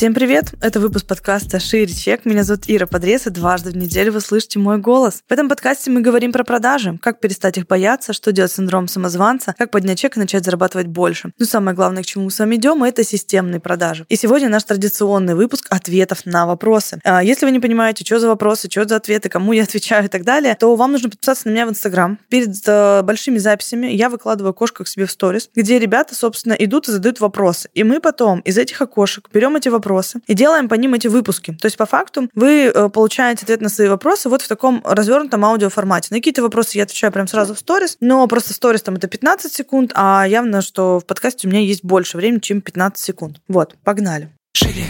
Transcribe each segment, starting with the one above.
Всем привет! Это выпуск подкаста «Шире чек». Меня зовут Ира Подрез, и дважды в неделю вы слышите мой голос. В этом подкасте мы говорим про продажи, как перестать их бояться, что делать с синдромом самозванца, как поднять чек и начать зарабатывать больше. Ну, самое главное, к чему мы с вами идем, это системные продажи. И сегодня наш традиционный выпуск ответов на вопросы. А Если вы не понимаете, что за вопросы, что за ответы, кому я отвечаю и так далее, то вам нужно подписаться на меня в Инстаграм. Перед э, большими записями я выкладываю окошко к себе в сторис, где ребята, собственно, идут и задают вопросы. И мы потом из этих окошек берем эти вопросы и делаем по ним эти выпуски. То есть, по факту, вы э, получаете ответ на свои вопросы вот в таком развернутом аудиоформате. На какие-то вопросы я отвечаю прям сразу в сторис, но просто сторис там это 15 секунд, а явно, что в подкасте у меня есть больше времени, чем 15 секунд. Вот, погнали. Шире.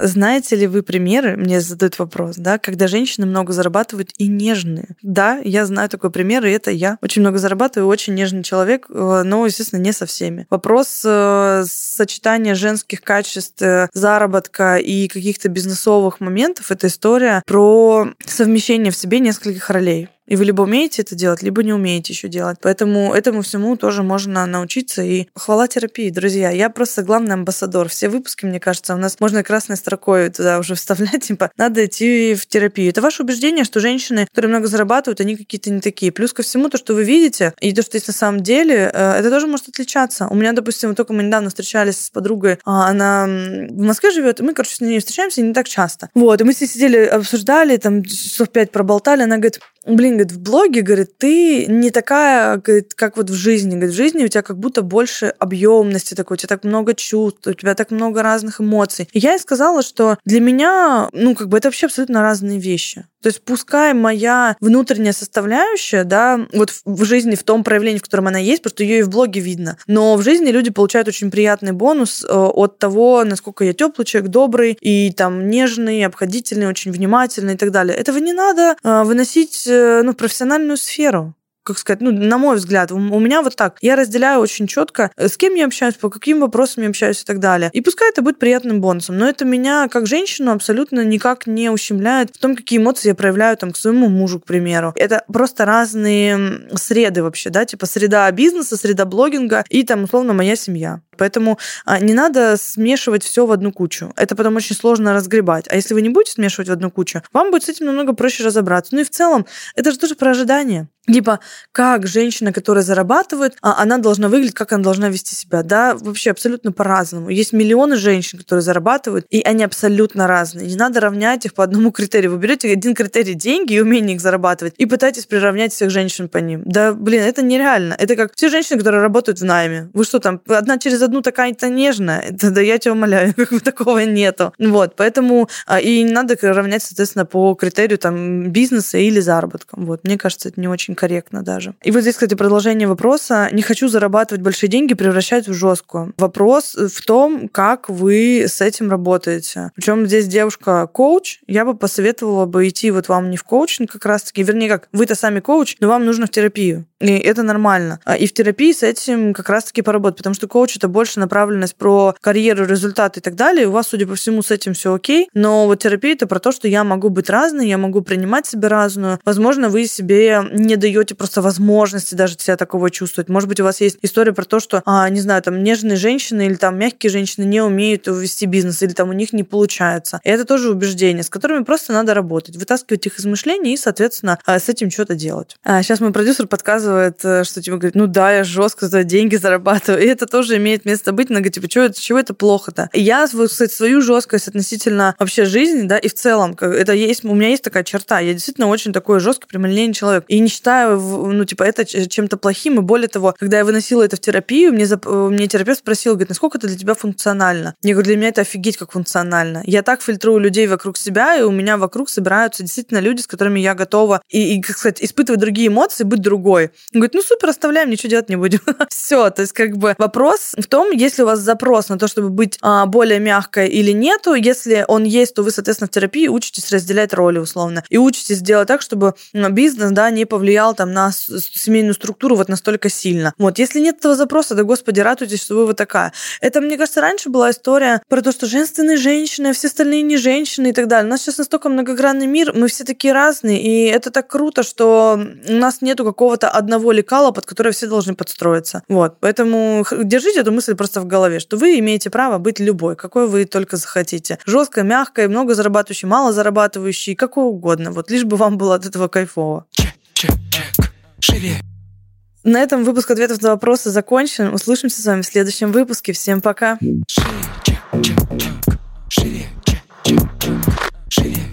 Знаете ли вы примеры, мне задают вопрос, да, когда женщины много зарабатывают и нежные? Да, я знаю такой пример, и это я. Очень много зарабатываю, очень нежный человек, э, но, естественно, не со всеми. Вопрос э, сочетания женских качеств, э, заработка и каких-то бизнесовых моментов — это история про совмещение в себе нескольких ролей. И вы либо умеете это делать, либо не умеете еще делать. Поэтому этому всему тоже можно научиться. И хвала терапии, друзья. Я просто главный амбассадор. Все выпуски, мне кажется, у нас можно красной строкой туда уже вставлять, типа, надо идти в терапию. Это ваше убеждение, что женщины, которые много зарабатывают, они какие-то не такие. Плюс ко всему, то, что вы видите, и то, что есть на самом деле, э, это тоже может отличаться. У меня, допустим, только мы недавно встречались с подругой, а, она в Москве живет, и мы, короче, с ней встречаемся не так часто. Вот, и мы с ней сидели, обсуждали, там, часов пять проболтали, она говорит, блин, говорит, в блоге, говорит, ты не такая, говорит, как вот в жизни. Говорит, в жизни у тебя как будто больше объемности такой, у тебя так много чувств, у тебя так много разных эмоций. И я ей сказала, что для меня, ну, как бы это вообще абсолютно разные вещи. То есть пускай моя внутренняя составляющая, да, вот в жизни, в том проявлении, в котором она есть, потому что ее и в блоге видно, но в жизни люди получают очень приятный бонус э, от того, насколько я теплый человек, добрый и там нежный, обходительный, очень внимательный и так далее. Этого не надо э, выносить э, ну, в профессиональную сферу как сказать, ну, на мой взгляд, у меня вот так. Я разделяю очень четко, с кем я общаюсь, по каким вопросам я общаюсь и так далее. И пускай это будет приятным бонусом, но это меня, как женщину, абсолютно никак не ущемляет в том, какие эмоции я проявляю там к своему мужу, к примеру. Это просто разные среды вообще, да, типа среда бизнеса, среда блогинга и там, условно, моя семья. Поэтому а, не надо смешивать все в одну кучу. Это потом очень сложно разгребать. А если вы не будете смешивать в одну кучу, вам будет с этим намного проще разобраться. Ну и в целом, это же тоже про ожидания. Типа, как женщина, которая зарабатывает, а, она должна выглядеть, как она должна вести себя. Да, вообще абсолютно по-разному. Есть миллионы женщин, которые зарабатывают, и они абсолютно разные. Не надо равнять их по одному критерию. Вы берете один критерий деньги и умение их зарабатывать, и пытаетесь приравнять всех женщин по ним. Да, блин, это нереально. Это как все женщины, которые работают в найме. Вы что там, одна через одну такая-то нежная? Да, да я тебя умоляю, как бы такого нету. Вот, поэтому а, и не надо равнять, соответственно, по критерию там бизнеса или заработка. Вот, мне кажется, это не очень корректно даже. И вот здесь, кстати, продолжение вопроса. Не хочу зарабатывать большие деньги, превращать в жесткую. Вопрос в том, как вы с этим работаете. Причем здесь девушка коуч. Я бы посоветовала бы идти вот вам не в коучинг как раз-таки, вернее, как вы-то сами коуч, но вам нужно в терапию. И это нормально. А, и в терапии с этим как раз-таки поработать, потому что коуч это больше направленность про карьеру, результаты и так далее. У вас, судя по всему, с этим все окей. Но вот терапия это про то, что я могу быть разной, я могу принимать себя разную. Возможно, вы себе не даете просто возможности даже себя такого чувствовать. Может быть, у вас есть история про то, что, а, не знаю, там нежные женщины или там мягкие женщины не умеют вести бизнес, или там у них не получается. И это тоже убеждения, с которыми просто надо работать, вытаскивать их из мышления и, соответственно, а, с этим что-то делать. А сейчас мой продюсер подсказывает э, что типа говорит, ну да, я жестко за деньги зарабатываю. И это тоже имеет место быть. Говорит, типа, чего чего это плохо-то? И я, кстати, свою жесткость относительно вообще жизни, да, и в целом, это есть, у меня есть такая черта. Я действительно очень такой жесткий, прямолинейный человек. И не считаю, ну, типа, это чем-то плохим. И более того, когда я выносила это в терапию, мне, мне терапевт спросил, говорит, насколько это для тебя функционально? Я говорю, для меня это офигеть как функционально. Я так фильтрую людей вокруг себя, и у меня вокруг собираются действительно люди, с которыми я готова и, и как сказать, испытывать другие эмоции, быть другой. Он говорит, ну супер, оставляем, ничего делать не будем. Все, то есть как бы вопрос в том, если у вас запрос на то, чтобы быть а, более мягкой или нету, если он есть, то вы, соответственно, в терапии учитесь разделять роли условно и учитесь делать так, чтобы бизнес, да, не повлиял там на семейную структуру вот настолько сильно. Вот, если нет этого запроса, да, господи, радуйтесь, что вы вот такая. Это, мне кажется, раньше была история про то, что женственные женщины, а все остальные не женщины и так далее. У нас сейчас настолько многогранный мир, мы все такие разные, и это так круто, что у нас нету какого-то одного лекала, под которое все должны подстроиться. Вот, поэтому держите эту мысль просто в голове, что вы имеете право быть любой, какой вы только захотите. Жесткой, мягкой, много зарабатывающей, мало зарабатывающей, какой угодно. Вот лишь бы вам было от этого кайфово. Чек, чек, чек. Шире. На этом выпуск ответов на вопросы закончен. Услышимся с вами в следующем выпуске. Всем пока. Шире, чек, чек, чек. Шире, чек, чек, чек. Шире.